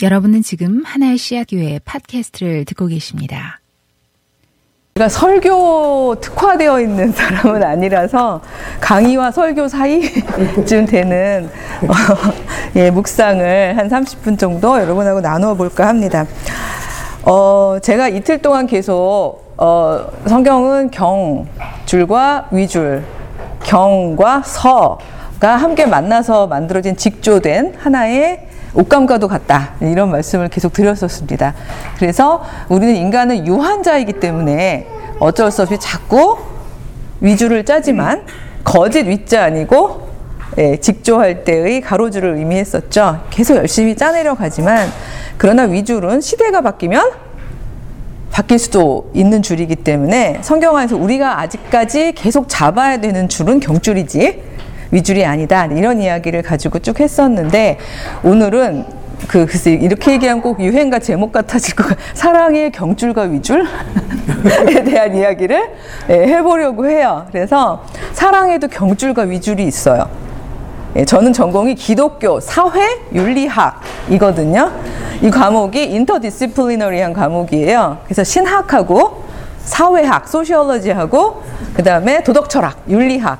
여러분은 지금 하나의 씨앗 교회 팟캐스트를 듣고 계십니다. 제가 설교 특화되어 있는 사람은 아니라서 강의와 설교 사이쯤 되는 어, 예, 묵상을 한 30분 정도 여러분하고 나누어 볼까 합니다. 어, 제가 이틀 동안 계속 어, 성경은 경 줄과 위줄, 경과 서가 함께 만나서 만들어진 직조된 하나의 옷감과도 같다. 이런 말씀을 계속 드렸었습니다. 그래서 우리는 인간은 유한자이기 때문에 어쩔 수 없이 자꾸 위주를 짜지만 거짓 위자 아니고 예, 직조할 때의 가로줄을 의미했었죠. 계속 열심히 짜내려 가지만 그러나 위줄은 시대가 바뀌면 바뀔 수도 있는 줄이기 때문에 성경 안에서 우리가 아직까지 계속 잡아야 되는 줄은 경줄이지 위줄이 아니다. 이런 이야기를 가지고 쭉 했었는데 오늘은 그 글쎄 이렇게 얘기하면 꼭 유행가 제목 같아질 것 같아요. 사랑의 경줄과 위줄에 대한 이야기를 예, 해보려고 해요. 그래서 사랑에도 경줄과 위줄이 있어요. 예, 저는 전공이 기독교 사회 윤리학이거든요. 이 과목이 인터디시플리너리한 과목이에요. 그래서 신학하고 사회학, 소시올러지하고 그다음에 도덕철학, 윤리학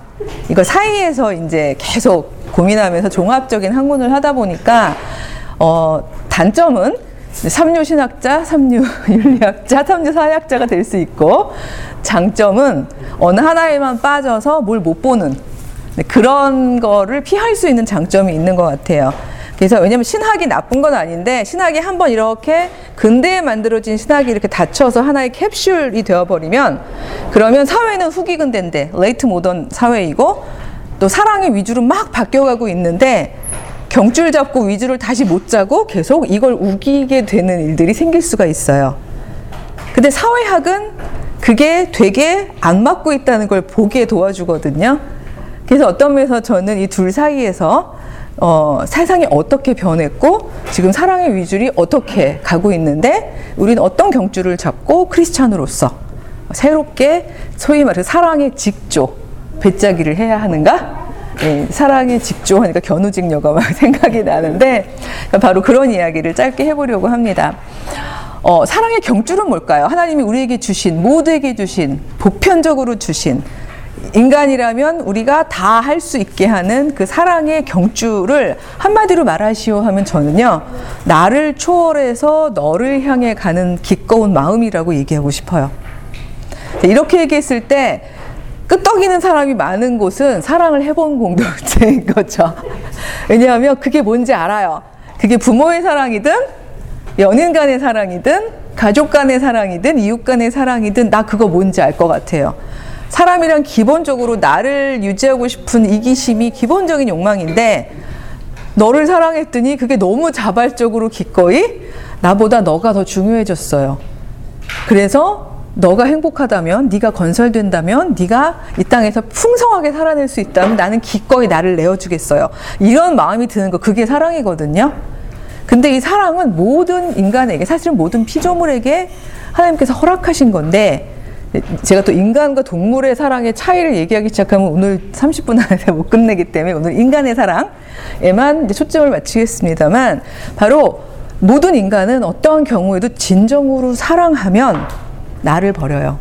이거 사이에서 이제 계속 고민하면서 종합적인 학문을 하다 보니까 어 단점은 삼류 신학자, 삼류 윤리학자, 삼류 사회학자가 될 수 있고 장점은 어느 하나에만 빠져서 뭘 못 보는 그런 거를 피할 수 있는 장점이 있는 것 같아요. 그래서 왜냐면 신학이 나쁜 건 아닌데 신학이 한번 이렇게 근대에 만들어진 신학이 이렇게 닫혀서 하나의 캡슐이 되어버리면 그러면 사회는 후기 근대인데 late modern 사회이고 또 사랑의 위줄로 막 바뀌어가고 있는데 경줄 잡고 위줄을 다시 못 짜고 계속 이걸 우기게 되는 일들이 생길 수가 있어요. 근데 사회학은 그게 되게 안 맞고 있다는 걸 보기에 도와주거든요. 그래서 어떤 면에서 저는 이 둘 사이에서 어, 세상이 어떻게 변했고 지금 사랑의 위줄이 어떻게 가고 있는데 우리는 어떤 경줄을 잡고 크리스찬으로서 새롭게 소위 말해서 사랑의 직조 배짜기를 해야 하는가? 예, 사랑의 직조 하니까 견우직녀가 막 생각이 나는데 바로 그런 이야기를 짧게 해보려고 합니다. 어, 사랑의 경줄은 뭘까요? 하나님이 우리에게 주신 모두에게 주신 보편적으로 주신 인간이라면 우리가 다 할 수 있게 하는 그 사랑의 경주를 한마디로 말하시오 하면 저는요, 나를 초월해서 너를 향해 가는 기꺼운 마음이라고 얘기하고 싶어요. 이렇게 얘기했을 때, 끄떡이는 사람이 많은 곳은 사랑을 해본 공동체인 거죠. 왜냐하면 그게 뭔지 알아요. 그게 부모의 사랑이든, 연인 간의 사랑이든, 가족 간의 사랑이든, 이웃 간의 사랑이든, 나 그거 뭔지 알 것 같아요. 사람이란 기본적으로 나를 유지하고 싶은 이기심이 기본적인 욕망인데 너를 사랑했더니 그게 너무 자발적으로 기꺼이 나보다 너가 더 중요해졌어요. 그래서 너가 행복하다면, 네가 건설된다면, 네가 이 땅에서 풍성하게 살아낼 수 있다면 나는 기꺼이 나를 내어주겠어요. 이런 마음이 드는 거 그게 사랑이거든요. 근데 이 사랑은 모든 인간에게 사실은 모든 피조물에게 하나님께서 허락하신 건데 제가 또 인간과 동물의 사랑의 차이를 얘기하기 시작하면 오늘 30분 안에 못 끝내기 때문에 오늘 인간의 사랑에만 초점을 맞추겠습니다만 바로 모든 인간은 어떠한 경우에도 진정으로 사랑하면 나를 버려요.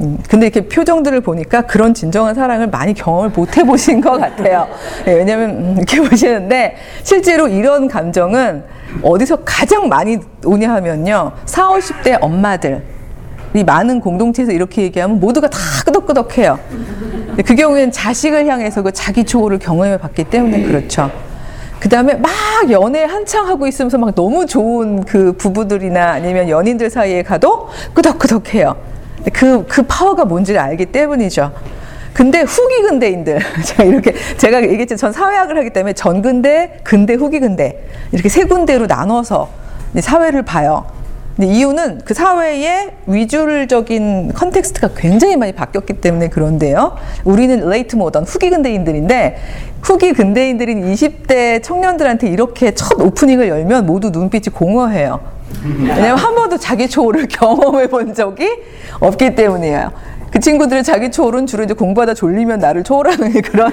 음, 근데 이렇게 표정들을 보니까 그런 진정한 사랑을 많이 경험을 못 해보신 것 같아요. 네, 왜냐면 음, 이렇게 보시는데 실제로 이런 감정은 어디서 가장 많이 오냐 하면요. 4, 50대 엄마들, 이 많은 공동체에서 이렇게 얘기하면 모두가 다 끄덕끄덕해요. 그 경우에는 자식을 향해서 그 자기 초월을 경험해 봤기 때문에 그렇죠. 그 다음에 막 연애 한창 하고 있으면서 막 너무 좋은 그 부부들이나 아니면 연인들 사이에 가도 끄덕끄덕해요. 그, 그 파워가 뭔지를 알기 때문이죠. 근데 후기 근대인들, 제가 이렇게, 제가 얘기했죠. 전 사회학을 하기 때문에 전근대, 근대, 후기 근대. 이렇게 세 군데로 나눠서 사회를 봐요. 이유는 그 사회의 위줄적인 context가 굉장히 많이 바뀌었기 때문에 그런데요. 우리는 late modern, 후기 근대인들인데 후기 근대인들인 20대 청년들한테 이렇게 첫 오프닝을 열면 모두 눈빛이 공허해요. 왜냐면 한 번도 자기 초월을 경험해 본 적이 없기 때문이에요. 그 친구들은 자기 초월은 주로 이제 공부하다 졸리면 나를 초월하는 그런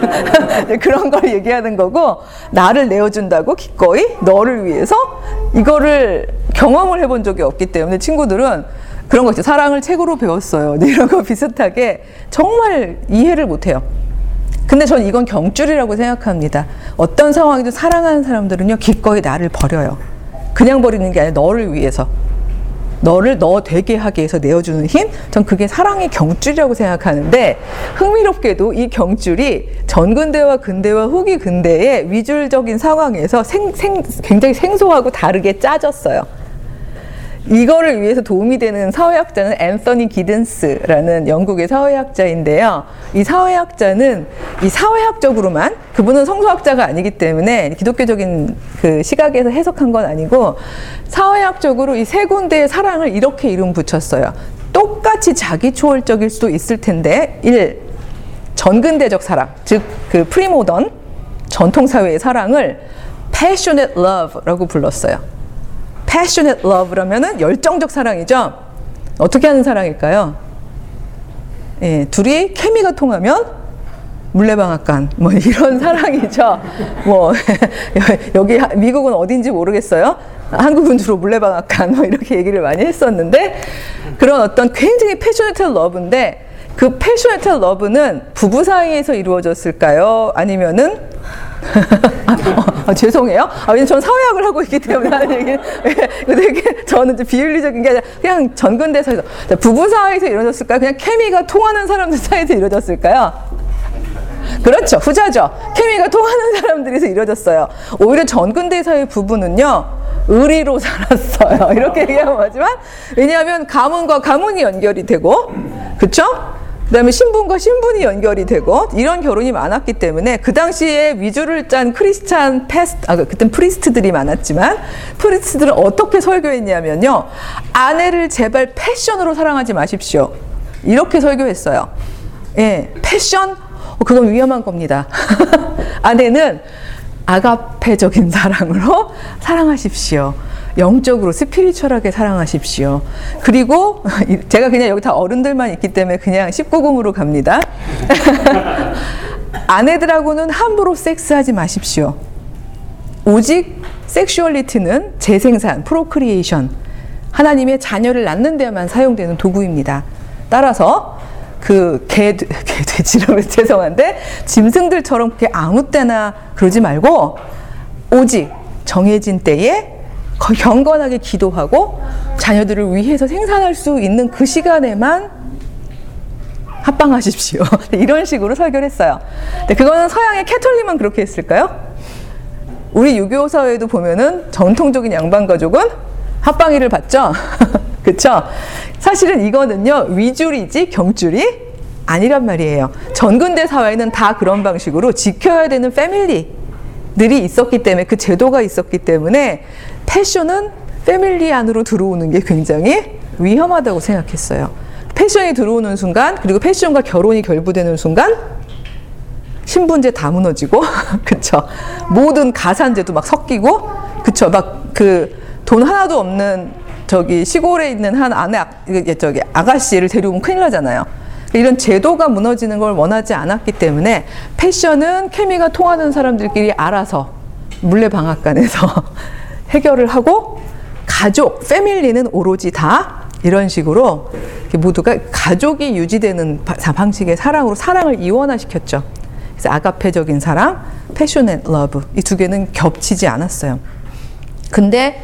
그런 걸 얘기하는 거고 나를 내어준다고 기꺼이 너를 위해서 이거를 경험을 해본 적이 없기 때문에 친구들은 그런 거 있죠. 사랑을 책으로 배웠어요. 이런 거 비슷하게 정말 이해를 못해요. 근데 저는 이건 경줄이라고 생각합니다. 어떤 상황이든 사랑하는 사람들은요, 기꺼이 나를 버려요. 그냥 버리는 게 아니라 너를 위해서. 너를 너 되게 하기 위해서 내어주는 힘? 전 그게 사랑의 경줄이라고 생각하는데 흥미롭게도 이 경줄이 전근대와 근대와 후기 근대의 위줄적인 상황에서 생, 생, 굉장히 생소하고 다르게 짜졌어요. 이거를 위해서 도움이 되는 사회학자는 앤서니 기든스라는 영국의 사회학자인데요. 이 사회학자는 이 사회학적으로만 그분은 성소학자가 아니기 때문에 기독교적인 그 시각에서 해석한 건 아니고 사회학적으로 이 세 군데의 사랑을 이렇게 이름 붙였어요. 똑같이 자기 초월적일 수도 있을 텐데 1. 전근대적 사랑, 즉 그 프리모던 전통 사회의 사랑을 passionate love라고 불렀어요. Passionate love라면은 열정적 사랑이죠. 어떻게 하는 사랑일까요? 예, 둘이 케미가 통하면 물레방앗간 뭐 이런 사랑이죠. 뭐 여기 미국은 어딘지 모르겠어요. 한국은 주로 물레방앗간 뭐 이렇게 얘기를 많이 했었는데 그런 어떤 굉장히 패셔네트 러브인데 그 패셔네트 러브는 부부 사이에서 이루어졌을까요? 아니면은 아, 아, 죄송해요. 아, 왜냐면 저는 사회학을 하고 있기 때문에 하는 얘기는 되게 저는 좀 비윤리적인 게 아니라 그냥 전근대에서 부부 사이에서 이루어졌을까요? 그냥 케미가 통하는 사람들 사이에서 이루어졌을까요? 그렇죠. 후자죠. 케미가 통하는 사람들에서 이루어졌어요. 오히려 전근대사의 부부는요. 의리로 살았어요. 이렇게 얘기하면 하지만 왜냐하면 가문과 가문이 연결이 되고 그렇죠? 그다음에 신분과 신분이 연결이 되고 이런 결혼이 많았기 때문에 그 당시에 위줄을 짠 크리스찬 pastor 아 그땐 priest들이 많았지만 priest들은 어떻게 설교했냐면요. 아내를 제발 passion으로 사랑하지 마십시오. 이렇게 설교했어요. 예 passion? 어, 그건 위험한 겁니다. 아내는 아가페적인 사랑으로 사랑하십시오. 영적으로 spiritual하게 사랑하십시오. 그리고 제가 그냥 여기 다 어른들만 있기 때문에 그냥 19금으로 갑니다. 아내들하고는 함부로 섹스하지 마십시오. 오직 sexuality는 재생산, procreation, 하나님의 자녀를 낳는 데만 사용되는 도구입니다. 따라서 그 개, 개 돼지라고 죄송한데 짐승들처럼 그렇게 아무 때나 그러지 말고 오직 정해진 때에 경건하게 기도하고 자녀들을 위해서 생산할 수 있는 그 시간에만 합방하십시오. 이런 식으로 설교를 했어요. 근데 그거는 서양의 캐톨릭만 그렇게 했을까요? 우리 유교 사회도 보면은 전통적인 양반 가족은 합방일을 받죠. 그쵸? 사실은 이거는요, 위줄이지 경줄이 아니란 말이에요. 전근대 사회는 다 그런 방식으로 지켜야 되는 패밀리들이 있었기 때문에, 그 제도가 있었기 때문에, 패션은 패밀리 안으로 들어오는 게 굉장히 위험하다고 생각했어요. 패션이 들어오는 순간, 그리고 패션과 결혼이 결부되는 순간, 신분제 다 무너지고, 그쵸. 모든 가산제도 막 섞이고, 그쵸. 막 그 돈 하나도 없는 저기 시골에 있는 한 아내 저기 아가씨를 데려오면 큰일 나잖아요. 이런 제도가 무너지는 걸 원하지 않았기 때문에 패션은 케미가 통하는 사람들끼리 알아서 물레방앗간에서 해결을 하고 가족, family는 오로지 다 이런 식으로 모두가 가족이 유지되는 방식의 사랑으로 사랑을 이원화시켰죠. 그래서 아가페적인 사랑, passionate love 이 두 개는 겹치지 않았어요. 근데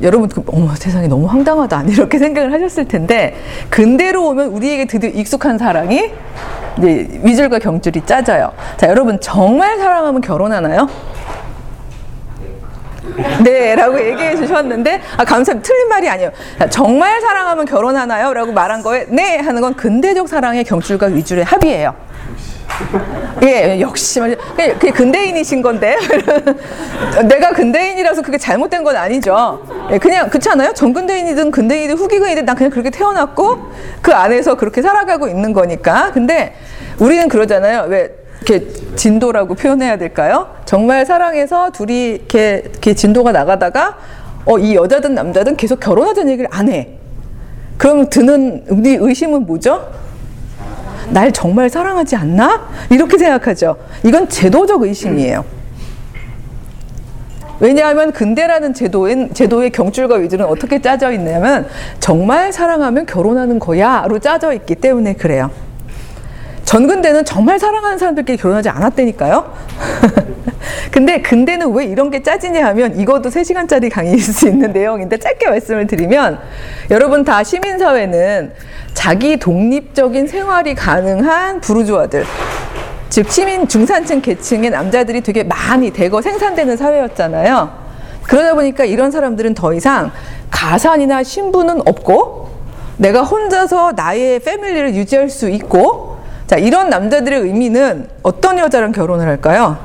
여러분, 그, 어머, 세상에 너무 황당하다. 이렇게 생각을 하셨을 텐데, 근대로 오면 우리에게 드디어 익숙한 사랑이 이제 위줄과 경줄이 짜져요. 자, 여러분, 정말 사랑하면 결혼하나요? 네, 라고 얘기해 주셨는데, 아, 감사합니다. 틀린 말이 아니에요. 정말 사랑하면 결혼하나요? 라고 말한 거에, 네, 하는 건 근대적 사랑의 경줄과 위줄의 합의예요. 예, 역시 말이죠. 그게 근대인이신 건데 내가 근대인이라서 그게 잘못된 건 아니죠. 예, 그냥 그렇지 않아요? 전근대인이든 근대인이든 후기근이든 난 그냥 그렇게 태어났고 그 안에서 그렇게 살아가고 있는 거니까. 근데 우리는 그러잖아요. 왜 이렇게 진도라고 표현해야 될까요? 정말 사랑해서 둘이 이렇게, 이렇게 진도가 나가다가 어, 이 여자든 남자든 계속 결혼하자는 얘기를 안 해. 그럼 드는 우리 의심은 뭐죠? 날 정말 사랑하지 않나? 이렇게 생각하죠. 이건 제도적 의심이에요. 왜냐하면 근대라는 제도의, 제도의 경줄과 위주는 어떻게 짜져 있냐면 정말 사랑하면 결혼하는 거야 로 짜져 있기 때문에 그래요. 전근대는 정말 사랑하는 사람들끼리 결혼하지 않았다니까요. 근데 근대는 왜 이런 게 짜지냐 하면 이것도 3시간짜리 강의일 수 있는 내용인데 짧게 말씀을 드리면 여러분 다 시민사회는 자기 독립적인 생활이 가능한 부르주아들 즉 시민 중산층 계층의 남자들이 되게 많이 대거 생산되는 사회였잖아요. 그러다 보니까 이런 사람들은 더 이상 가산이나 신분은 없고 내가 혼자서 나의 패밀리를 유지할 수 있고 자 이런 남자들의 의미는 어떤 여자랑 결혼을 할까요?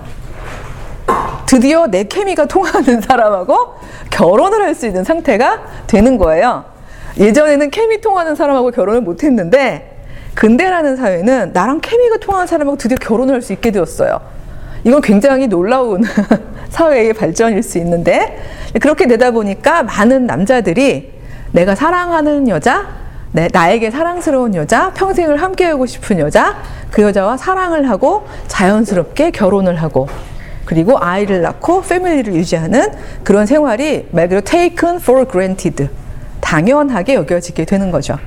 드디어 내 케미가 통하는 사람하고 결혼을 할 수 있는 상태가 되는 거예요. 예전에는 케미 통하는 사람하고 결혼을 못 했는데 근대라는 사회는 나랑 케미가 통하는 사람하고 드디어 결혼을 할 수 있게 되었어요. 이건 굉장히 놀라운 사회의 발전일 수 있는데 그렇게 되다 보니까 많은 남자들이 내가 사랑하는 여자, 내, 나에게 사랑스러운 여자, 평생을 함께 하고 싶은 여자, 그 여자와 사랑을 하고 자연스럽게 결혼을 하고 그리고 아이를 낳고 패밀리를 유지하는 그런 생활이 말 그대로 taken for granted 당연하게 여겨지게 되는 거죠.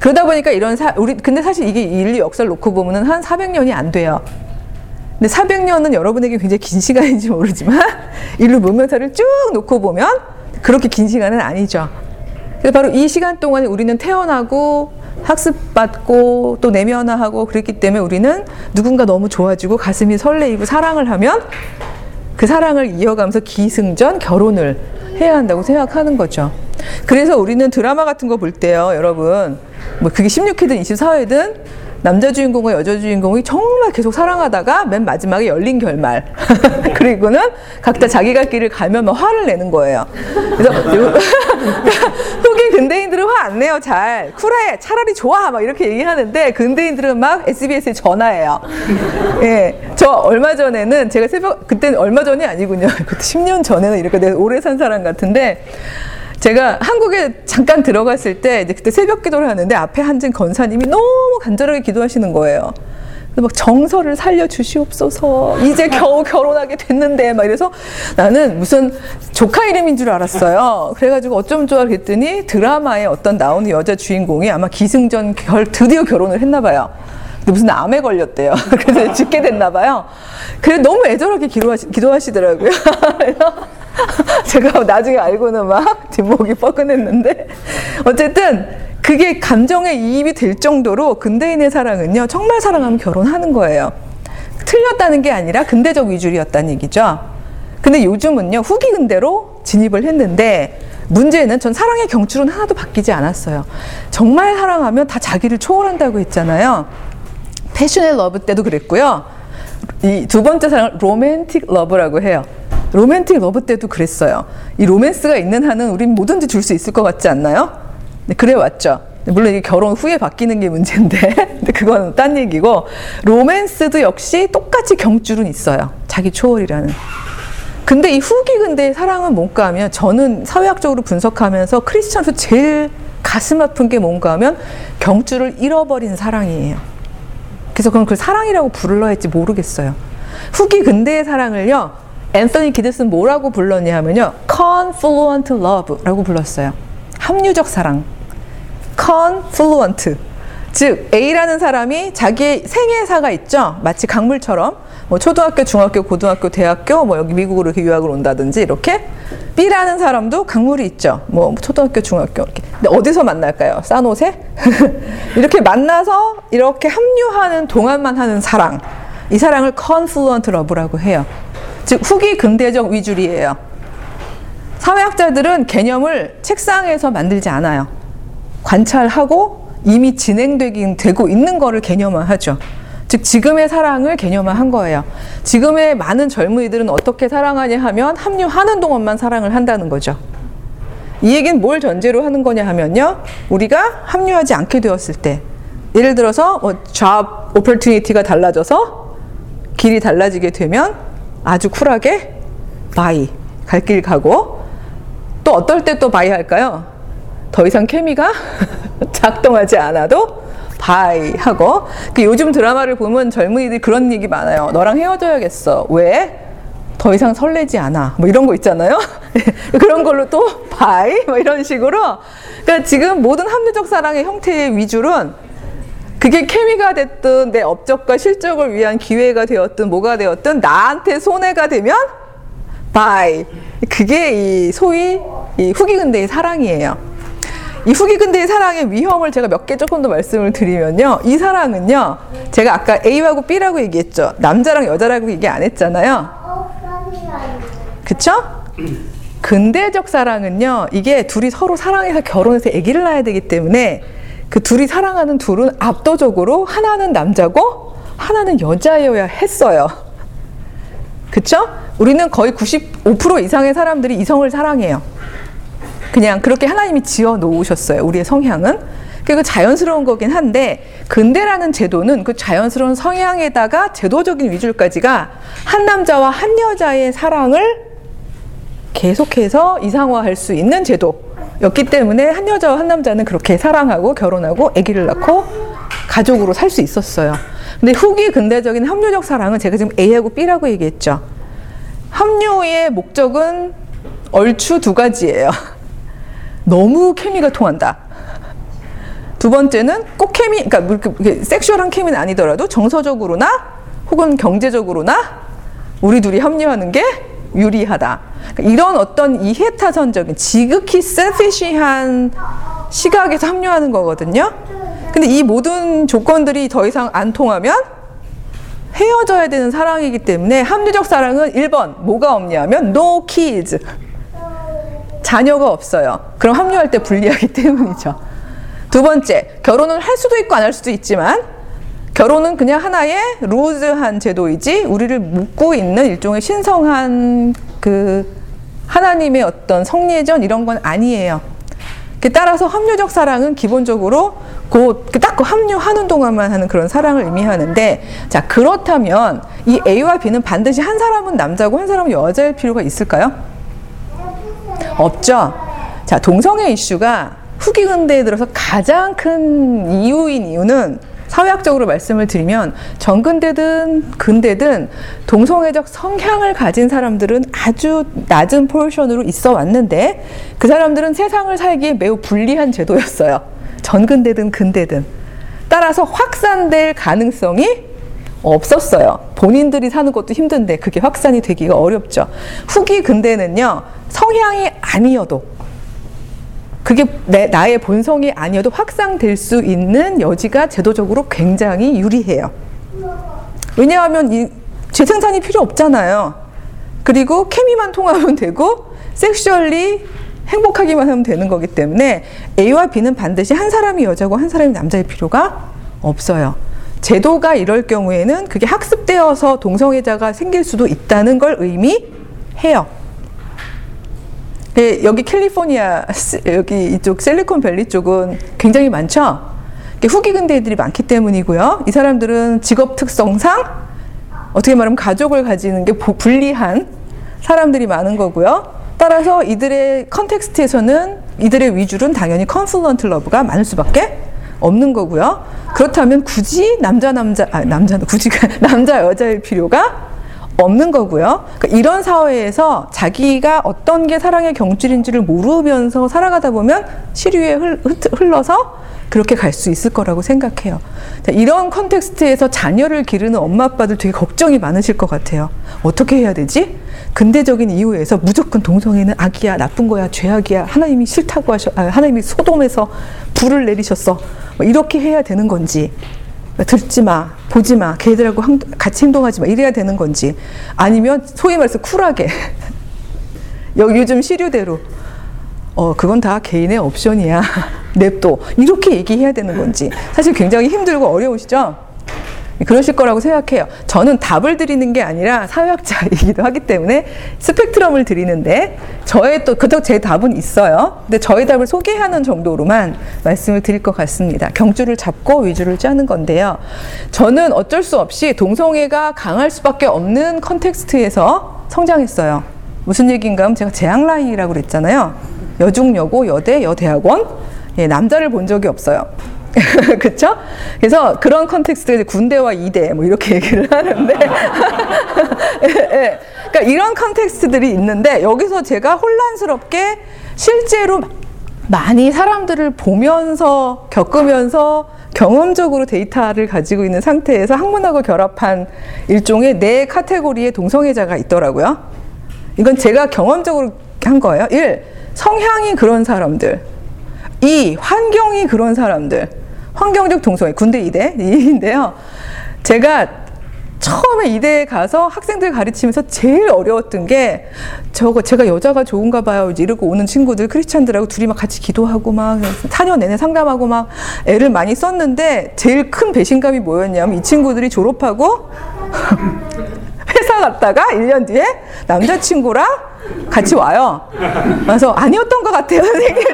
그러다 보니까 이런 사, 우리, 근데 사실 이게 인류 역사를 놓고 보면은 한 400년이 안 돼요. 근데 400년은 여러분에게 굉장히 긴 시간인지 모르지만 인류 문명사를 쭉 놓고 보면 그렇게 긴 시간은 아니죠. 그래서 바로 이 시간 동안에 우리는 태어나고 학습받고 또 내면화하고 그랬기 때문에 우리는 누군가 너무 좋아지고 가슴이 설레이고 사랑을 하면 그 사랑을 이어가면서 기승전 결혼을 해야 한다고 생각하는 거죠. 그래서 우리는 드라마 같은 거 볼 때요, 여러분. 뭐 그게 16회든 24회든 남자 주인공과 여자 주인공이 정말 계속 사랑하다가 맨 마지막에 열린 결말. 그리고는 각자 자기가 길을 가면 막 화를 내는 거예요. 그래서 근대인들은 화 안 내요, 잘. 쿨해, 차라리 좋아, 막 이렇게 얘기하는데 근대인들은 막 SBS에 전화해요. 예. 저 얼마 전에는 제가 새벽, 그때는 얼마 전이 아니군요. 그때 10년 전에는 이렇게 내가 오래 산 사람 같은데 제가 한국에 잠깐 들어갔을 때 이제 그때 새벽 기도를 하는데 앞에 앉은 건사님이 너무 간절하게 기도하시는 거예요. 막 정서를 살려 주시옵소서. 이제 겨우 결혼하게 됐는데 막 이래서 나는 무슨 조카 이름인 줄 알았어요. 그래가지고 어쩜 좋아 그랬더니 드라마에 어떤 나오는 여자 주인공이 아마 기승전 결 드디어 결혼을 했나 봐요. 무슨 암에 걸렸대요. 그래서 죽게 됐나 봐요. 그래 너무 애절하게 기도하시, 기도하시더라고요. 제가 나중에 알고는 막 뒷목이 뻐근했는데 어쨌든 그게 감정에 이입이 될 정도로 근대인의 사랑은요 정말 사랑하면 결혼하는 거예요. 틀렸다는 게 아니라 근대적 위줄이었다는 얘기죠. 근데 요즘은요 후기 근대로 진입을 했는데 문제는 전 사랑의 경줄은 하나도 바뀌지 않았어요. 정말 사랑하면 다 자기를 초월한다고 했잖아요. passionate love 때도 그랬고요. 이 두 번째 사랑을 romantic love라고 해요. romantic love 때도 그랬어요. 이 로맨스가 있는 한은 우린 뭐든지 줄 수 있을 것 같지 않나요? 네, 그래 왔죠. 물론 이게 결혼 후에 바뀌는 게 문제인데, 근데 그건 딴 얘기고, 로맨스도 역시 똑같이 경줄은 있어요. 자기 초월이라는. 근데 이 후기 근대의 사랑은 뭔가 하면, 저는 사회학적으로 분석하면서 크리스천에서 제일 가슴 아픈 게 뭔가 하면, 경줄을 잃어버린 사랑이에요. 그래서 그럼 그걸 사랑이라고 부르려 했지 모르겠어요. 후기 근대의 사랑을요, 앤서니 기드슨 뭐라고 불렀냐 하면요. confluent love라고 불렀어요. 합류적 사랑. confluent. 즉 A라는 사람이 자기의 생애사가 있죠. 마치 강물처럼 뭐 초등학교, 중학교, 고등학교, 대학교 뭐 여기 미국으로 이렇게 유학을 온다든지 이렇게 B라는 사람도 강물이 있죠. 뭐 초등학교, 중학교 이렇게. 근데 어디서 만날까요? 산호세? 이렇게 만나서 이렇게 합류하는 동안만 하는 사랑. 이 사랑을 confluent love라고 해요. 즉 후기 근대적 위주리예요. 사회학자들은 개념을 책상에서 만들지 않아요. 관찰하고 이미 진행되긴 되고 있는 거를 개념화하죠. 즉 지금의 사랑을 개념화한 거예요. 지금의 많은 젊은이들은 어떻게 사랑하냐 하면 합류하는 동안만 사랑을 한다는 거죠. 이 얘기는 뭘 전제로 하는 거냐 하면요. 우리가 합류하지 않게 되었을 때 예를 들어서 뭐 job opportunity가 달라져서 길이 달라지게 되면 아주 쿨하게 bye 갈 길 가고 또 어떨 때 또 bye 할까요? 더 이상 케미가 작동하지 않아도 bye 하고 그 요즘 드라마를 보면 젊은이들이 그런 얘기 많아요. 너랑 헤어져야겠어. 왜? 더 이상 설레지 않아. 뭐 이런 거 있잖아요. 그런 걸로 또 bye 뭐 이런 식으로. 그러니까 지금 모든 합리적 사랑의 형태의 위줄은 그게 케미가 됐든 내 업적과 실적을 위한 기회가 되었든 뭐가 되었든 나한테 손해가 되면 Bye. 그게 이 소위 이 후기 근대의 사랑이에요. 이 후기 근대의 사랑의 위험을 제가 몇 개 조금 더 말씀을 드리면요. 이 사랑은요. 제가 아까 A하고 B라고 얘기했죠. 남자랑 여자라고 얘기 안 했잖아요. 그쵸? 근대적 사랑은요, 이게 둘이 서로 사랑해서 결혼해서 아기를 낳아야 되기 때문에 그 둘이 사랑하는 둘은 압도적으로 하나는 남자고 하나는 여자여야 했어요. 그쵸? 우리는 거의 95% 이상의 사람들이 이성을 사랑해요. 그냥 그렇게 하나님이 지어 놓으셨어요. 우리의 성향은. 그 자연스러운 거긴 한데 근대라는 제도는 그 자연스러운 성향에다가 제도적인 위줄까지가 한 남자와 한 여자의 사랑을 계속해서 이상화할 수 있는 제도였기 때문에 한 여자와 한 남자는 그렇게 사랑하고 결혼하고 아기를 낳고 가족으로 살 수 있었어요. 근데 후기 근대적인 합류적 사랑은 제가 지금 A하고 B라고 얘기했죠. 합류의 목적은 얼추 두 가지예요. 너무 케미가 통한다. 두 번째는 꼭 케미, 그러니까 뭐 섹슈얼한 케미는 아니더라도 정서적으로나 혹은 경제적으로나 우리 둘이 합류하는 게 유리하다. 그러니까 이런 어떤 이해타선적인 지극히 셀피시한 시각에서 합류하는 거거든요. 근데 이 모든 조건들이 더 이상 안 통하면 헤어져야 되는 사랑이기 때문에 합리적 사랑은 1번 뭐가 없냐면 no kids 자녀가 없어요. 그럼 합류할 때 불리하기 때문이죠. 두 번째, 결혼을 할 수도 있고 안 할 수도 있지만 결혼은 그냥 하나의 루즈한 제도이지 우리를 묶고 있는 일종의 신성한 그 하나님의 어떤 성례전 이런 건 아니에요. 따라서 합류적 사랑은 기본적으로 곧딱 그 합류하는 동안만 하는 그런 사랑을 의미하는데 자 그렇다면 이 A와 B는 반드시 한 사람은 남자고 한 사람은 여자일 필요가 있을까요? 없죠. 자 동성애 이슈가 후기 근대에 들어서 가장 큰 이유인 이유는 사회학적으로 말씀을 드리면 전근대든 근대든 동성애적 성향을 가진 사람들은 아주 낮은 포션으로 있어 왔는데 그 사람들은 세상을 살기에 매우 불리한 제도였어요. 전근대든 근대든. 따라서 확산될 가능성이 없었어요. 본인들이 사는 것도 힘든데 그게 확산이 되기가 어렵죠. 후기 근대는요, 성향이 아니어도 그게 내, 나의 본성이 아니어도 확산될 수 있는 여지가 제도적으로 굉장히 유리해요. 왜냐하면 이 재생산이 필요 없잖아요. 그리고 케미만 통하면 되고 섹슈얼리 행복하기만 하면 되는 거기 때문에 A와 B는 반드시 한 사람이 여자고 한 사람이 남자일 필요가 없어요. 제도가 이럴 경우에는 그게 학습되어서 동성애자가 생길 수도 있다는 걸 의미해요. 네, 여기 캘리포니아 여기 이쪽 셀리콘밸리 쪽은 굉장히 많죠. 후기 근대들이 많기 때문이고요. 이 사람들은 직업 특성상 어떻게 말하면 가족을 가지는 게 불리한 사람들이 많은 거고요. 따라서 이들의 context에서는 이들의 위줄은 당연히 confluent love가 많을 수밖에 없는 거고요. 그렇다면 굳이 남자 남자 아 남자는 굳이 남자 여자일 필요가 없는 거고요. 그러니까 이런 사회에서 자기가 어떤 게 사랑의 경줄인지를 모르면서 살아가다 보면 시류에 흘러서 그렇게 갈 수 있을 거라고 생각해요. 이런 컨텍스트에서 자녀를 기르는 엄마 아빠들 되게 걱정이 많으실 것 같아요. 어떻게 해야 되지? 근대적인 이유에서 무조건 동성애는 악이야, 나쁜 거야, 죄악이야, 하나님이 싫다고 하셔, 아, 하나님이 소돔에서 불을 내리셨어. 뭐 이렇게 해야 되는 건지, 듣지 마, 보지 마, 걔들하고 같이 행동하지 마, 이래야 되는 건지, 아니면 소위 말해서 쿨하게, 요즘 시류대로, 어, 그건 다 개인의 옵션이야. 냅둬. 이렇게 얘기해야 되는 건지. 사실 굉장히 힘들고 어려우시죠? 그러실 거라고 생각해요. 저는 답을 드리는 게 아니라 사회학자이기도 하기 때문에 스펙트럼을 드리는데 저의 또 그저 제 답은 있어요. 근데 저의 답을 소개하는 정도로만 말씀을 드릴 것 같습니다. 경주를 잡고 위주를 짜는 건데요. 저는 어쩔 수 없이 동성애가 강할 수밖에 없는 컨텍스트에서 성장했어요. 무슨 얘기인가 하면 제가 재학 라인이라고 그랬잖아요. 여중여고, 여대, 여대학원. 예, 남자를 본 적이 없어요. 그쵸? 그래서 그런 context에 군대와 이대 뭐 이렇게 얘기를 하는데 예, 예. 그러니까 이런 context들이 있는데 여기서 제가 혼란스럽게 실제로 많이 사람들을 보면서 겪으면서 경험적으로 데이터를 가지고 있는 상태에서 학문하고 결합한 일종의 네 카테고리의 동성애자가 있더라고요. 이건 제가 경험적으로 한 거예요. 1. 성향이 그런 사람들. 2. 환경이 그런 사람들. 환경적 동성애. 군대 이대. 이인데요. 제가 처음에 이대에 가서 학생들 가르치면서 제일 어려웠던 게 저거 제가 여자가 좋은가 봐요. 이러고 오는 친구들 크리스찬들하고 둘이 막 같이 기도하고 막 4년 내내 상담하고 막 애를 많이 썼는데 제일 큰 배신감이 뭐였냐면 이 친구들이 졸업하고 회사 갔다가 1년 뒤에 남자친구랑 같이 와요. 그래서 아니었던 것 같아요, 선생님.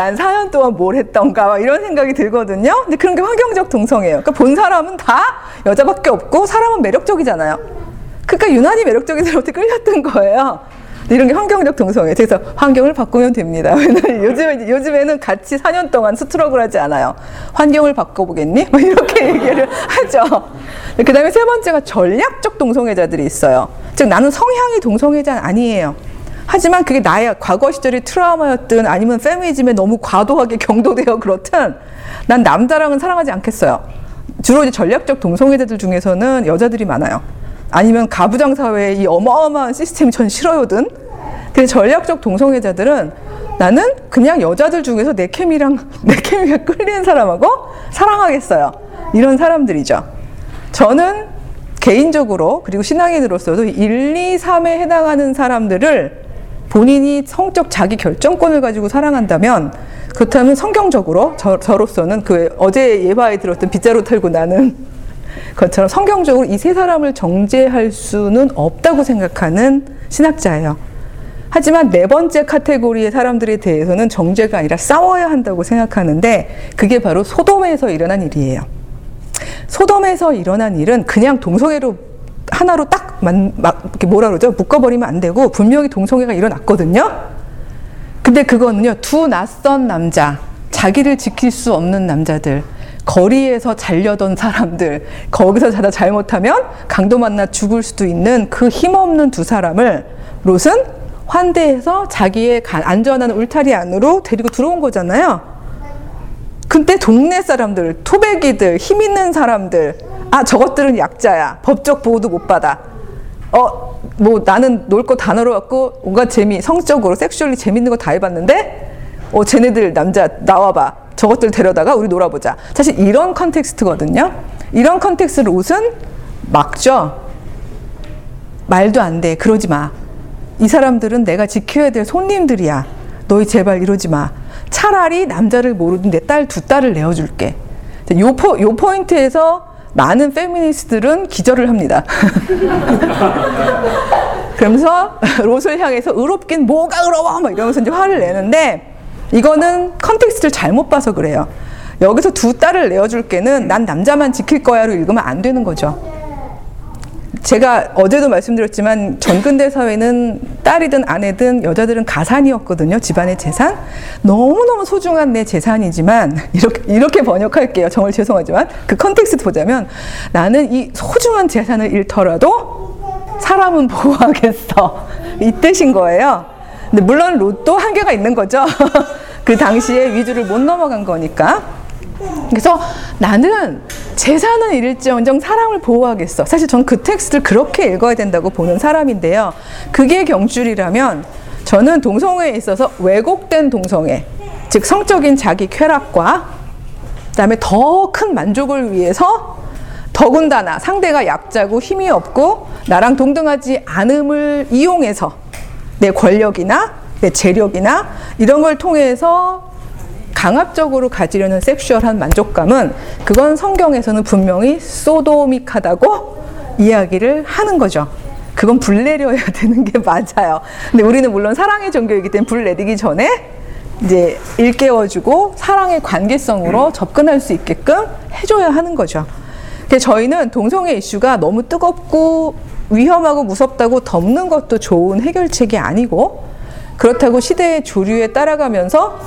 난 4년 동안 뭘 했던가 막 이런 생각이 들거든요. 근데 그런 게 환경적 동성이에요. 그러니까 본 사람은 다 여자밖에 없고 사람은 매력적이잖아요. 그러니까 유난히 매력적인 사람한테 끌렸던 거예요. 이런 게 환경적 동성애. 그래서 환경을 바꾸면 됩니다. 요즘에, 요즘에는 같이 4년 동안 스트럭을 하지 않아요. 환경을 바꿔보겠니? 뭐 이렇게 얘기를 하죠. 그 다음에 세 번째가 전략적 동성애자들이 있어요. 즉, 나는 성향이 동성애자 아니에요. 하지만 그게 나의 과거 시절의 트라우마였든 아니면 페미니즘에 너무 과도하게 경도되어 그렇든 난 남자랑은 사랑하지 않겠어요. 주로 이제 전략적 동성애자들 중에서는 여자들이 많아요. 아니면 가부장 사회의 이 어마어마한 시스템이 전 싫어요든. 그래서 전략적 동성애자들은 나는 그냥 여자들 중에서 내 케미랑 내 케미가 끌리는 사람하고 사랑하겠어요. 이런 사람들이죠. 저는 개인적으로 그리고 신앙인으로서도 1, 2, 3에 해당하는 사람들을 본인이 성적 자기 결정권을 가지고 사랑한다면 그렇다면 성경적으로 저, 저로서는 그 어제 예바에 들었던 빗자루 털고 나는 것처럼 성경적으로 이 세 사람을 정죄할 수는 없다고 생각하는 신학자예요. 하지만 네 번째 카테고리의 사람들에 대해서는 정죄가 아니라 싸워야 한다고 생각하는데 그게 바로 소돔에서 일어난 일이에요. 소돔에서 일어난 일은 그냥 동성애로 하나로 딱 만, 막 이렇게 뭐라 그러죠? 묶어버리면 안 되고 분명히 동성애가 일어났거든요. 근데 그거는요 두 낯선 남자, 자기를 지킬 수 없는 남자들, 거리에서 잘려던 사람들, 거기서 자다 잘못하면 강도 만나 죽을 수도 있는 그 힘없는 두 사람을 롯은 환대해서 자기의 안전한 울타리 안으로 데리고 들어온 거잖아요. 근데 동네 사람들, 토백이들, 힘 있는 사람들, 아, 저것들은 약자야. 법적 보호도 못 받아. 어, 뭐 나는 놀 거 다 놀아갖고 온갖 재미, 성적으로, sexually 재밌는 거 다 해봤는데, 어, 쟤네들 남자 나와봐. 저것들 데려다가 우리 놀아보자. 사실 이런 context거든요. 이런 context를 롯은 막죠. 말도 안 돼. 그러지 마. 이 사람들은 내가 지켜야 될 손님들이야. 너희 제발 이러지 마. 차라리 남자를 모르는 내 딸 두 딸을 내어줄게. 요, 포, 요 포인트에서 많은 페미니스트들은 기절을 합니다. 그러면서 롯을 향해서 의롭긴 뭐가 의로워! 막 이러면서 이제 화를 내는데 이거는 context를 잘못 봐서 그래요. 여기서 두 딸을 내어줄 게는 난 남자만 지킬 거야로 읽으면 안 되는 거죠. 제가 어제도 말씀드렸지만 전근대 사회는 딸이든 아내든 여자들은 가산이었거든요. 집안의 재산. 너무너무 소중한 내 재산이지만 이렇게 이렇게 번역할게요. 정말 죄송하지만 그 context 보자면 나는 이 소중한 재산을 잃더라도 사람은 보호하겠어. 이 뜻인 거예요. 근데 물론 롯도 한계가 있는 거죠. 그 당시에 위주를 못 넘어간 거니까. 그래서 나는 재산은 잃을지언정 사람을 보호하겠어. 사실 전 그 텍스트를 그렇게 읽어야 된다고 보는 사람인데요. 그게 경줄이라면 저는 동성애에 있어서 왜곡된 동성애, 즉 성적인 자기 쾌락과 그다음에 더 큰 만족을 위해서 더군다나 상대가 약자고 힘이 없고 나랑 동등하지 않음을 이용해서 내 권력이나 내 재력이나 이런 걸 통해서 강압적으로 가지려는 섹슈얼한 만족감은 그건 성경에서는 분명히 소도믹하다고 이야기를 하는 거죠. 그건 불 내려야 되는 게 맞아요. 근데 우리는 물론 사랑의 종교이기 때문에 불 내리기 전에 이제 일깨워주고 사랑의 관계성으로 접근할 수 있게끔 해줘야 하는 거죠. 저희는 동성애 이슈가 너무 뜨겁고 위험하고 무섭다고 덮는 것도 좋은 해결책이 아니고 그렇다고 시대의 조류에 따라가면서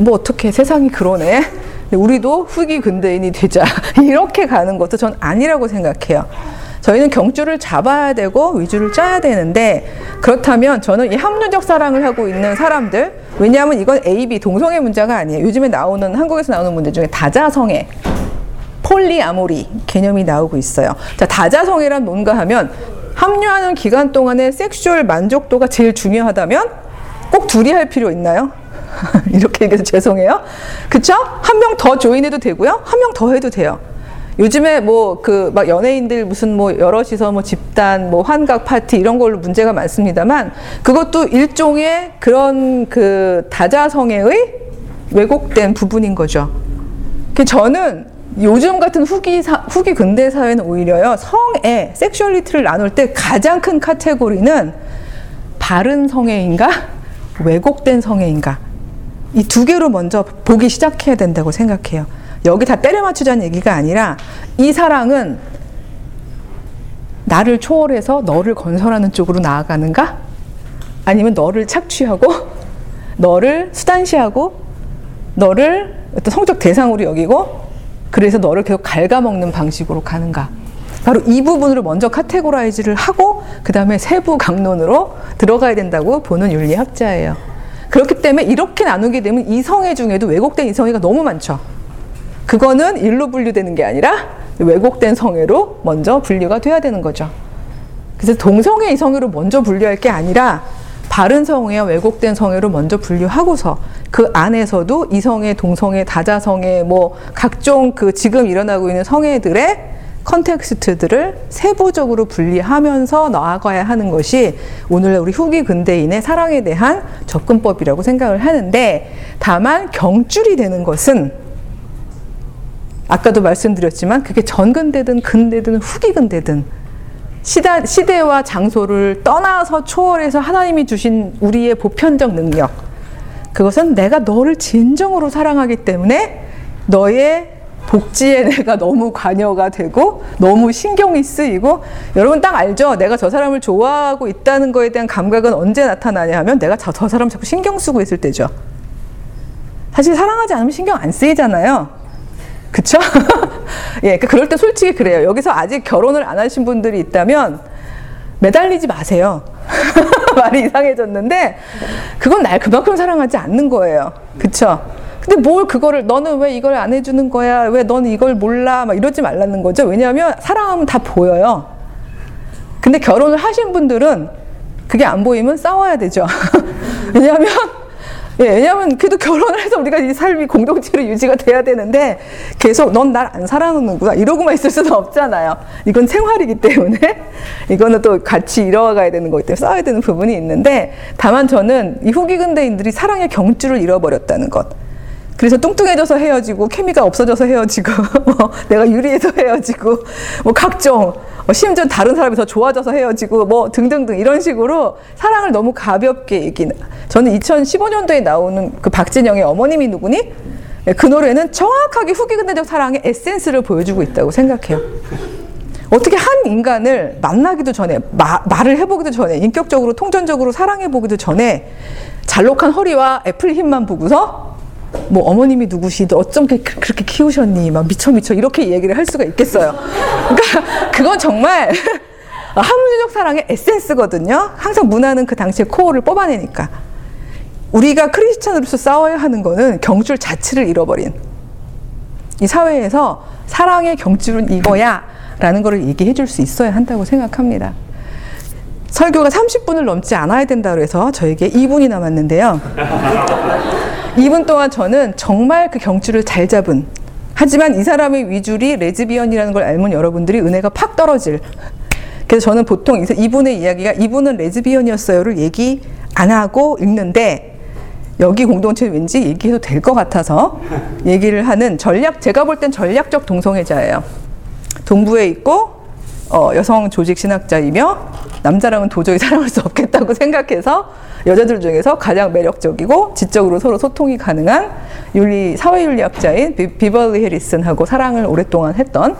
뭐 어떻게 세상이 그러네 우리도 후기 근대인이 되자 이렇게 가는 것도 전 아니라고 생각해요. 저희는 경주를 잡아야 되고 위주를 짜야 되는데 그렇다면 저는 이 합리적 사랑을 하고 있는 사람들 왜냐하면 이건 A, B 동성애 문제가 아니에요. 요즘에 나오는 한국에서 나오는 문제 중에 다자성애 polyamory 개념이 나오고 있어요. 자, 다자성애란 뭔가 하면 합류하는 기간 동안의 sexual 만족도가 제일 중요하다면 꼭 둘이 할 필요 있나요? 이렇게 얘기해서 죄송해요. 그쵸? 한 명 더 join해도 되고요. 한 명 더 해도 돼요. 요즘에 뭐 그 막 연예인들 무슨 뭐 여럿이서 뭐 집단 뭐 환각 파티 이런 걸로 문제가 많습니다만 그것도 일종의 그런 그 다자성애의 왜곡된 부분인 거죠. 그 저는 요즘 같은 후기 사, 후기 근대 사회는 오히려요 성애 sexuality를 나눌 때 가장 큰 카테고리는 바른 성애인가 왜곡된 성애인가 이 두 개로 먼저 보기 시작해야 된다고 생각해요. 여기 다 때려 맞추자는 얘기가 아니라 이 사랑은 나를 초월해서 너를 건설하는 쪽으로 나아가는가? 아니면 너를 착취하고 너를 수단시하고 너를 어떤 성적 대상으로 여기고 그래서 너를 계속 갉아먹는 방식으로 가는가? 바로 이 부분으로 먼저 카테고라이즈를 하고 그 다음에 세부 강론으로 들어가야 된다고 보는 윤리학자예요. 그렇기 때문에 이렇게 나누게 되면 이성애 중에도 왜곡된 이성애가 너무 많죠. 그거는 일로 분류되는 게 아니라 왜곡된 성애로 먼저 분류가 돼야 되는 거죠. 그래서 동성애 이성애로 먼저 분류할 게 아니라 바른 성애와 왜곡된 성애로 먼저 분류하고서 그 안에서도 이성애, 동성애, 다자성애, 뭐 각종 그 지금 일어나고 있는 성애들의 컨텍스트들을 세부적으로 분리하면서 나아가야 하는 것이 오늘날 우리 후기 근대인의 사랑에 대한 접근법이라고 생각을 하는데 다만 경줄이 되는 것은 아까도 말씀드렸지만 그게 전근대든 근대든 후기 근대든 시다, 시대와 장소를 떠나서 초월해서 하나님이 주신 우리의 보편적 능력 그것은 내가 너를 진정으로 사랑하기 때문에 너의 복지에 내가 너무 관여가 되고 너무 신경이 쓰이고 여러분 딱 알죠? 내가 저 사람을 좋아하고 있다는 거에 대한 감각은 언제 나타나냐 하면 내가 저, 저 사람 자꾸 신경 쓰고 있을 때죠. 사실 사랑하지 않으면 신경 안 쓰이잖아요. 그쵸? 예, 그러니까 그럴 때 솔직히 그래요. 여기서 아직 결혼을 안 하신 분들이 있다면 매달리지 마세요. 말이 이상해졌는데 그건 날 그만큼 사랑하지 않는 거예요. 그쵸? 근데 뭘 그거를 너는 왜 이걸 안 해주는 거야? 왜 너는 이걸 몰라? 막 이러지 말라는 거죠. 왜냐하면 사랑하면 다 보여요. 근데 결혼을 하신 분들은 그게 안 보이면 싸워야 되죠. 왜냐하면 예, 왜냐하면 그래도 결혼을 해서 우리가 이 삶이 공동체로 유지가 돼야 되는데 계속 넌 날 안 사랑하는구나 이러고만 있을 수는 없잖아요. 이건 생활이기 때문에 이거는 또 같이 이뤄가야 되는 거기 때문에 싸워야 되는 부분이 있는데 다만 저는 이 후기 근대인들이 사랑의 경주를 잃어버렸다는 것. 그래서 뚱뚱해져서 헤어지고 케미가 없어져서 헤어지고 뭐 내가 유리해서 헤어지고 뭐 각종 뭐 심지어 다른 사람이 더 좋아져서 헤어지고 뭐 등등등 이런 식으로 사랑을 너무 가볍게 얘기는 저는 2015년도에 나오는 그 박진영의 어머님이 누구니? 예, 그 노래는 정확하게 후기 근대적 사랑의 에센스를 보여주고 있다고 생각해요. 어떻게 한 인간을 만나기도 전에 마, 말을 해보기도 전에 인격적으로 통전적으로 사랑해보기도 전에 잘록한 허리와 애플 힘만 보고서 뭐 어머님이 누구시든 어쩜 그렇게 키우셨니 막 미쳐 미쳐 이렇게 얘기를 할 수가 있겠어요. 그러니까 그건 정말 합리적 사랑의 에센스거든요. 항상 문화는 그 당시에 코어를 뽑아내니까 우리가 크리스찬으로서 싸워야 하는 거는 경줄 자체를 잃어버린 이 사회에서 사랑의 경줄은 이거야라는 것을 얘기해 줄 수 있어야 한다고 생각합니다. 설교가 30분을 넘지 않아야 된다 그래서 저에게 2분이 남았는데요. 2분 동안 저는 정말 그 경줄을 잘 잡은 하지만 이 사람의 위줄이 레즈비언이라는 걸 알면 여러분들이 은혜가 팍 떨어질 그래서 저는 보통 이분의 이야기가 이분은 레즈비언이었어요를 얘기 안 하고 읽는데 여기 공동체 왠지 얘기해도 될 것 같아서 얘기를 하는 전략 제가 볼 땐 전략적 동성애자예요. 동부에 있고 어, 여성 조직 신학자이며 남자랑은 도저히 사랑할 수 없겠다고 생각해서 여자들 중에서 가장 매력적이고 지적으로 서로 소통이 가능한 윤리 사회윤리학자인 비, 비벌리 해리슨하고 사랑을 오랫동안 했던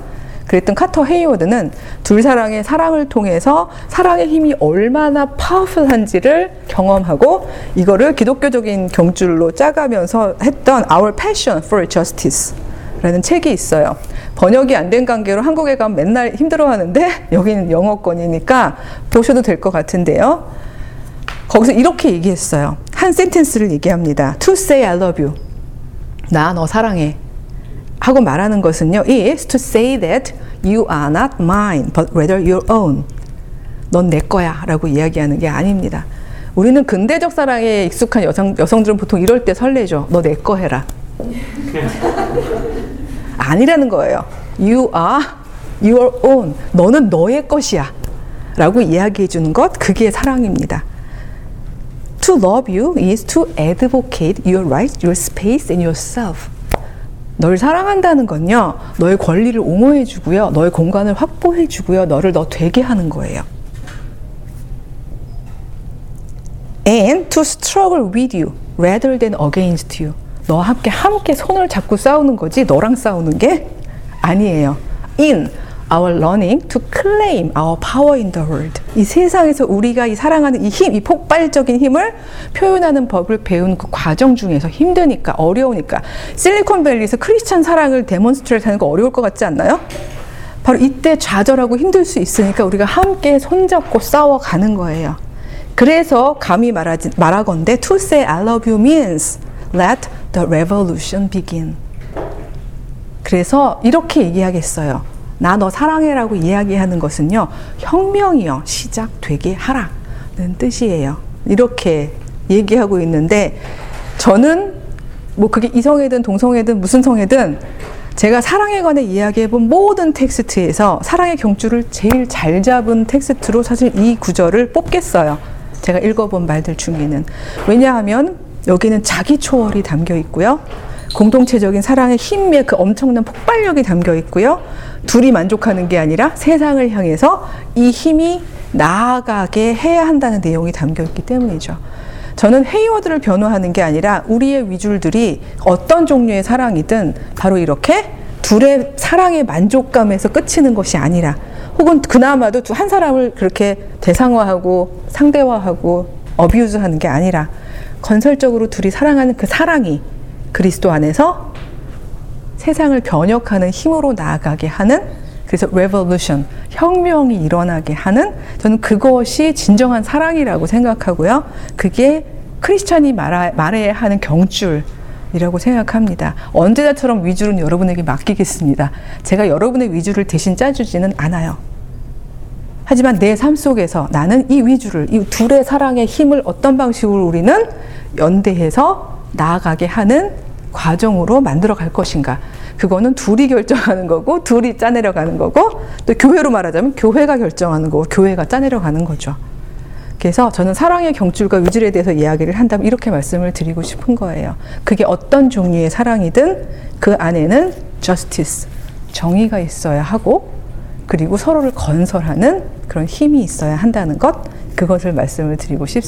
그랬던 카터 헤이워드는 둘 사랑의 사랑을 통해서 사랑의 힘이 얼마나 파워풀한지를 경험하고 이거를 기독교적인 경줄로 짜가면서 했던 Our Passion for Justice 라는 책이 있어요. 번역이 안 된 관계로 한국에 가면 맨날 힘들어 하는데 여기는 영어권이니까 보셔도 될 것 같은데요. 거기서 이렇게 얘기했어요. 한 센텐스를 얘기합니다. To say I love you. 나 너 사랑해. 하고 말하는 것은요, is to say that you are not mine, but rather your own. 넌 내 거야. 라고 이야기하는 게 아닙니다. 우리는 근대적 사랑에 익숙한 여성, 여성들은 보통 이럴 때 설레죠. 너 내 거 해라. 아니라는 거예요. You are your own. 너는 너의 것이야. 라고 이야기해 주는 것, 그게 사랑입니다. To love you is to advocate your rights, your space, and yourself. 널 사랑한다는 건요, 너의 권리를 옹호해 주고요, 너의 공간을 확보해 주고요, 너를 너 되게 하는 거예요. And to struggle with you rather than against you. 너와 함께 함께 손을 잡고 싸우는 거지 너랑 싸우는 게 아니에요. In our learning to claim our power in the world. 이 세상에서 우리가 이 사랑하는 이 힘, 이 폭발적인 힘을 표현하는 법을 배운 그 과정 중에서 힘드니까 어려우니까 실리콘밸리에서 크리스찬 사랑을 데몬스트레이트 하는 거 어려울 것 같지 않나요? 바로 이때 좌절하고 힘들 수 있으니까 우리가 함께 손잡고 싸워가는 거예요. 그래서 감히 말하지, 말하건대 to say I love you means let the revolution begin. 그래서 이렇게 얘기하겠어요. 나 너 사랑해라고 이야기하는 것은요, 혁명이요, 시작되게 하라는 뜻이에요. 이렇게 얘기하고 있는데, 저는 뭐 그게 이성애든 동성애든 무슨 성애든 제가 사랑에 관해 이야기해본 모든 텍스트에서 사랑의 경주를 제일 잘 잡은 텍스트로 사실 이 구절을 뽑겠어요. 제가 읽어본 말들 중에는. 왜냐하면 여기는 자기 초월이 담겨 있고요. 공동체적인 사랑의 힘의 그 엄청난 폭발력이 담겨 있고요. 둘이 만족하는 게 아니라 세상을 향해서 이 힘이 나아가게 해야 한다는 내용이 담겨 있기 때문이죠. 저는 헤이워드를 변호하는 게 아니라 우리의 위줄들이 어떤 종류의 사랑이든 바로 이렇게 둘의 사랑의 만족감에서 끝이는 것이 아니라 혹은 그나마도 한 사람을 그렇게 대상화하고 상대화하고 어뷰즈 하는 게 아니라 건설적으로 둘이 사랑하는 그 사랑이 그리스도 안에서 세상을 변혁하는 힘으로 나아가게 하는 그래서 revolution 혁명이 일어나게 하는 저는 그것이 진정한 사랑이라고 생각하고요. 그게 크리스천이 말하, 말해야 하는 경줄이라고 생각합니다. 언제나처럼 위주는 여러분에게 맡기겠습니다. 제가 여러분의 위주를 대신 짜주지는 않아요. 하지만 내 삶 속에서 나는 이 위주를, 이 둘의 사랑의 힘을 어떤 방식으로 우리는 연대해서 나아가게 하는 과정으로 만들어 갈 것인가. 그거는 둘이 결정하는 거고, 둘이 짜내려 가는 거고, 또 교회로 말하자면 교회가 결정하는 거고, 교회가 짜내려 가는 거죠. 그래서 저는 사랑의 경줄과 위줄에 대해서 이야기를 한다면 이렇게 말씀을 드리고 싶은 거예요. 그게 어떤 종류의 사랑이든 그 안에는 justice, 정의가 있어야 하고, 그리고 서로를 건설하는 그런 힘이 있어야 한다는 것, 그것을 말씀을 드리고 싶습니다.